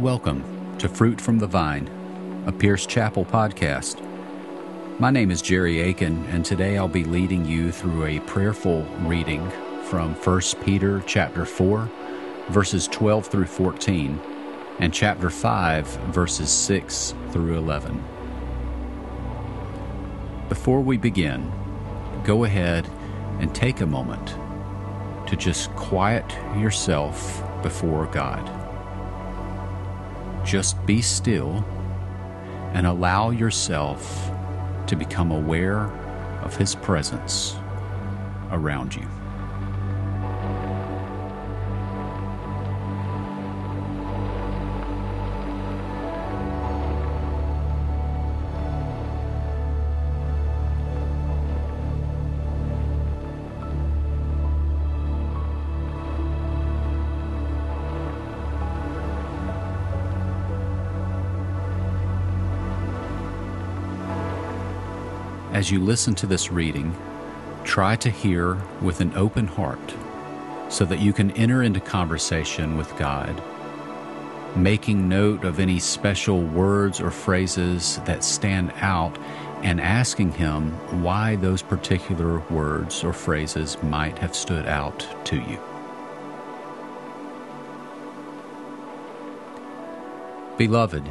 Welcome to Fruit from the Vine, a Pierce Chapel podcast. My name is Jerry Aiken, and today I'll be leading you through a prayerful reading from 1 Peter chapter 4, verses 12 through 14, and chapter 5, verses 6 through 11. Before we begin, go ahead and take a moment to just quiet yourself before God. Just be still and allow yourself to become aware of His presence around you. As you listen to this reading, try to hear with an open heart so that you can enter into conversation with God, making note of any special words or phrases that stand out and asking Him why those particular words or phrases might have stood out to you. Beloved,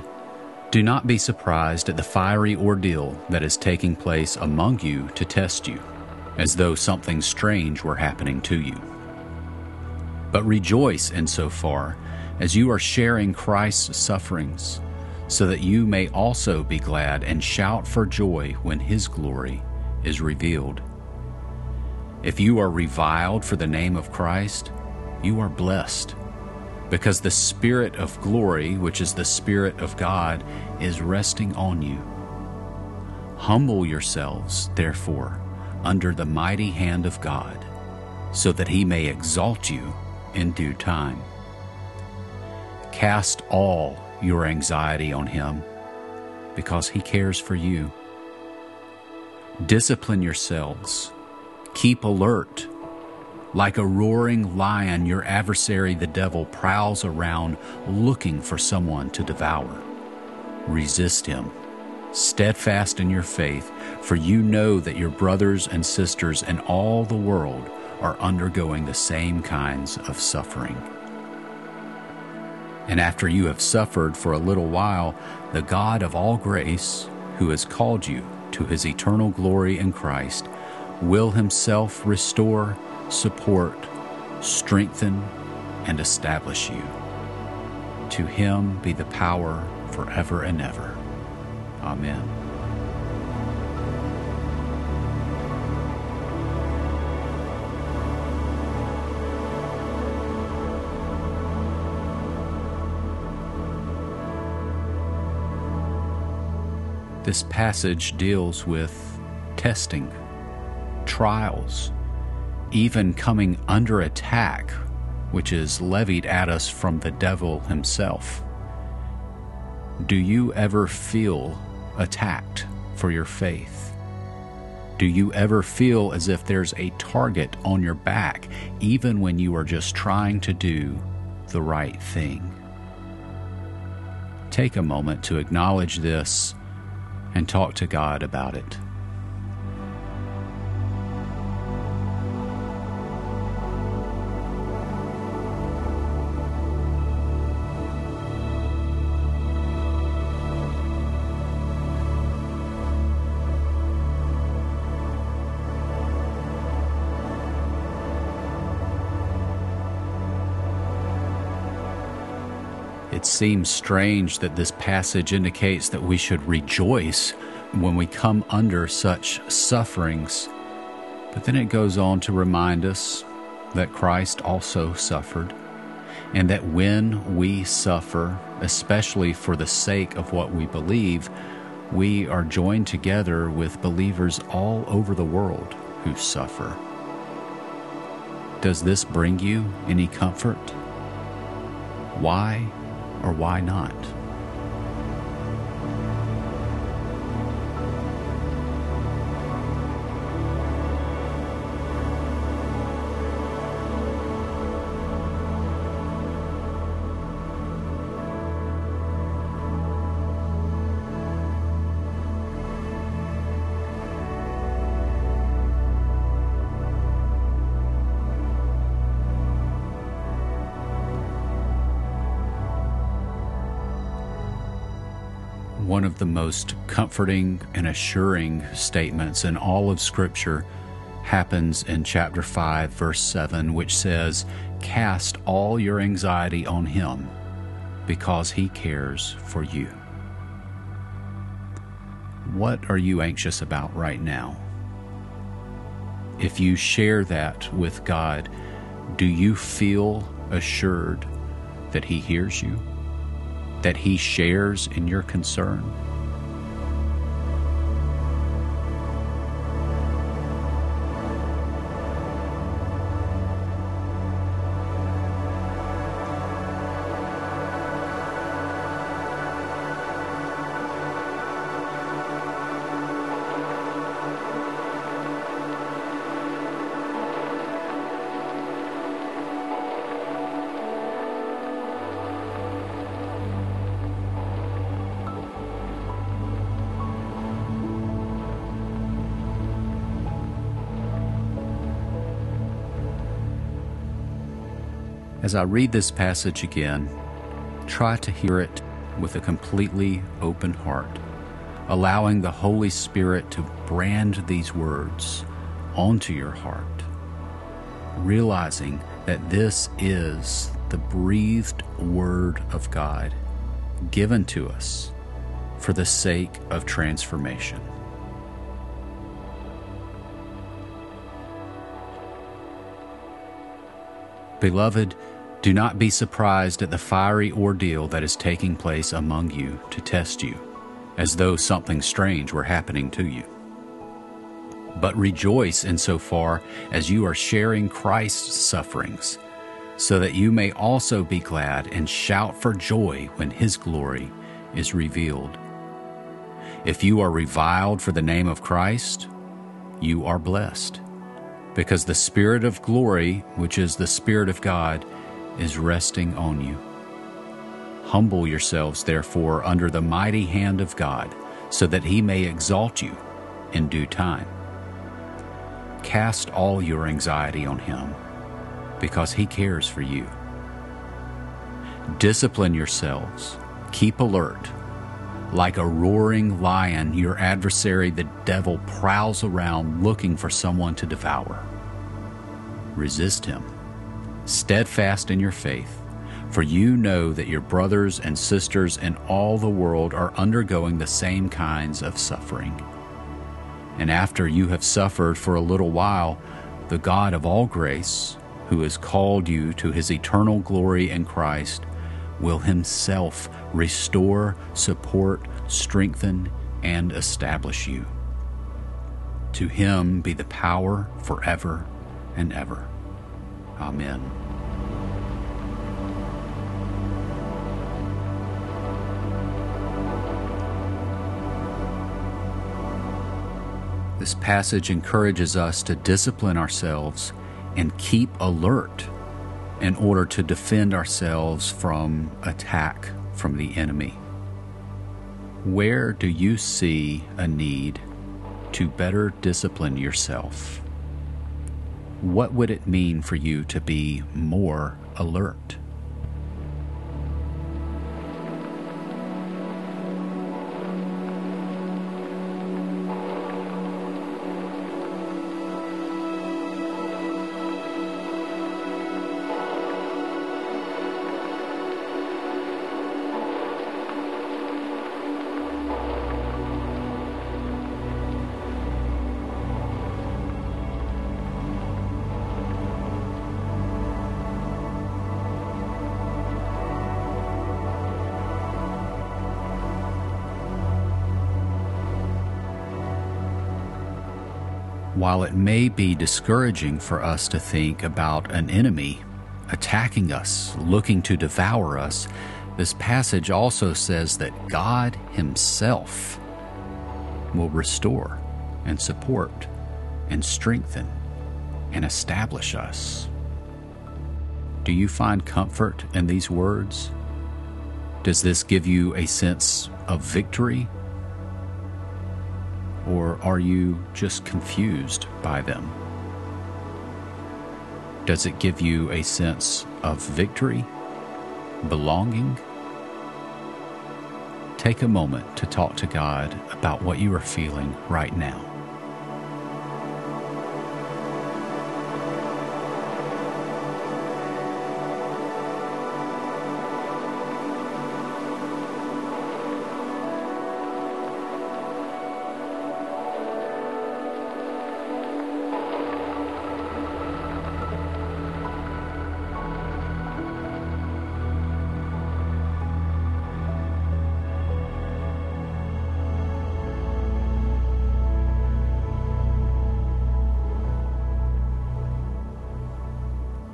do not be surprised at the fiery ordeal that is taking place among you to test you, as though something strange were happening to you. But rejoice insofar as you are sharing Christ's sufferings, so that you may also be glad and shout for joy when his glory is revealed. If you are reviled for the name of Christ, you are blessed because the Spirit of glory, which is the Spirit of God, is resting on you. Humble yourselves, therefore, under the mighty hand of God, so that he may exalt you in due time. Cast all your anxiety on him, because he cares for you. Discipline yourselves. Keep alert like a roaring lion, your adversary, the devil, prowls around looking for someone to devour. Resist him, steadfast in your faith, for you know that your brothers and sisters in all the world are undergoing the same kinds of suffering. And after you have suffered for a little while, the God of all grace, who has called you to his eternal glory in Christ, will himself restore support, strengthen, and establish you. To him be the power forever and ever. Amen. This passage deals with testing, trials, even coming under attack, which is levied at us from the devil himself. Do you ever feel attacked for your faith? Do you ever feel as if there's a target on your back, even when you are just trying to do the right thing? Take a moment to acknowledge this and talk to God about it. It seems strange that this passage indicates that we should rejoice when we come under such sufferings. But then it goes on to remind us that Christ also suffered, and that when we suffer, especially for the sake of what we believe, we are joined together with believers all over the world who suffer. Does this bring you any comfort? Why or why not? One of the most comforting and assuring statements in all of Scripture happens in chapter 5, verse 7, which says, Cast all your anxiety on Him because He cares for you. What are you anxious about right now? If you share that with God, do you feel assured that He hears you? That He shares in your concern? As I read this passage again, try to hear it with a completely open heart, allowing the Holy Spirit to brand these words onto your heart, realizing that this is the breathed Word of God given to us for the sake of transformation. Beloved, do not be surprised at the fiery ordeal that is taking place among you to test you, as though something strange were happening to you. But rejoice insofar as you are sharing Christ's sufferings, so that you may also be glad and shout for joy when his glory is revealed. If you are reviled for the name of Christ, you are blessed because the Spirit of glory, which is the Spirit of God, is resting on you. Humble yourselves, therefore, under the mighty hand of God, so that he may exalt you in due time. Cast all your anxiety on him, because he cares for you. Discipline yourselves, keep alert. Like a roaring lion, your adversary, the devil, prowls around looking for someone to devour. Resist him, steadfast in your faith, for you know that your brothers and sisters in all the world are undergoing the same kinds of suffering. And after you have suffered for a little while, the God of all grace, who has called you to his eternal glory in Christ, will himself restore, support, strengthen, and establish you. To him be the power forever and ever. Amen. This passage encourages us to discipline ourselves and keep alert in order to defend ourselves from attack from the enemy. Where do you see a need to better discipline yourself? What would it mean for you to be more alert? While it may be discouraging for us to think about an enemy attacking us, looking to devour us, this passage also says that God Himself will restore and support and strengthen and establish us. Do you find comfort in these words? Does this give you a sense of victory or are you just confused by them? Does it give you a sense of victory, belonging? take a moment to talk to God about what you are feeling right now.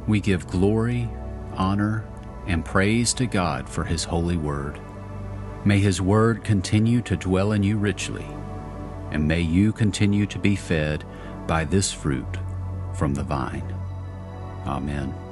We give glory, honor, and praise to God for His holy word. May His word continue to dwell in you richly, and may you continue to be fed by this fruit from the vine. Amen.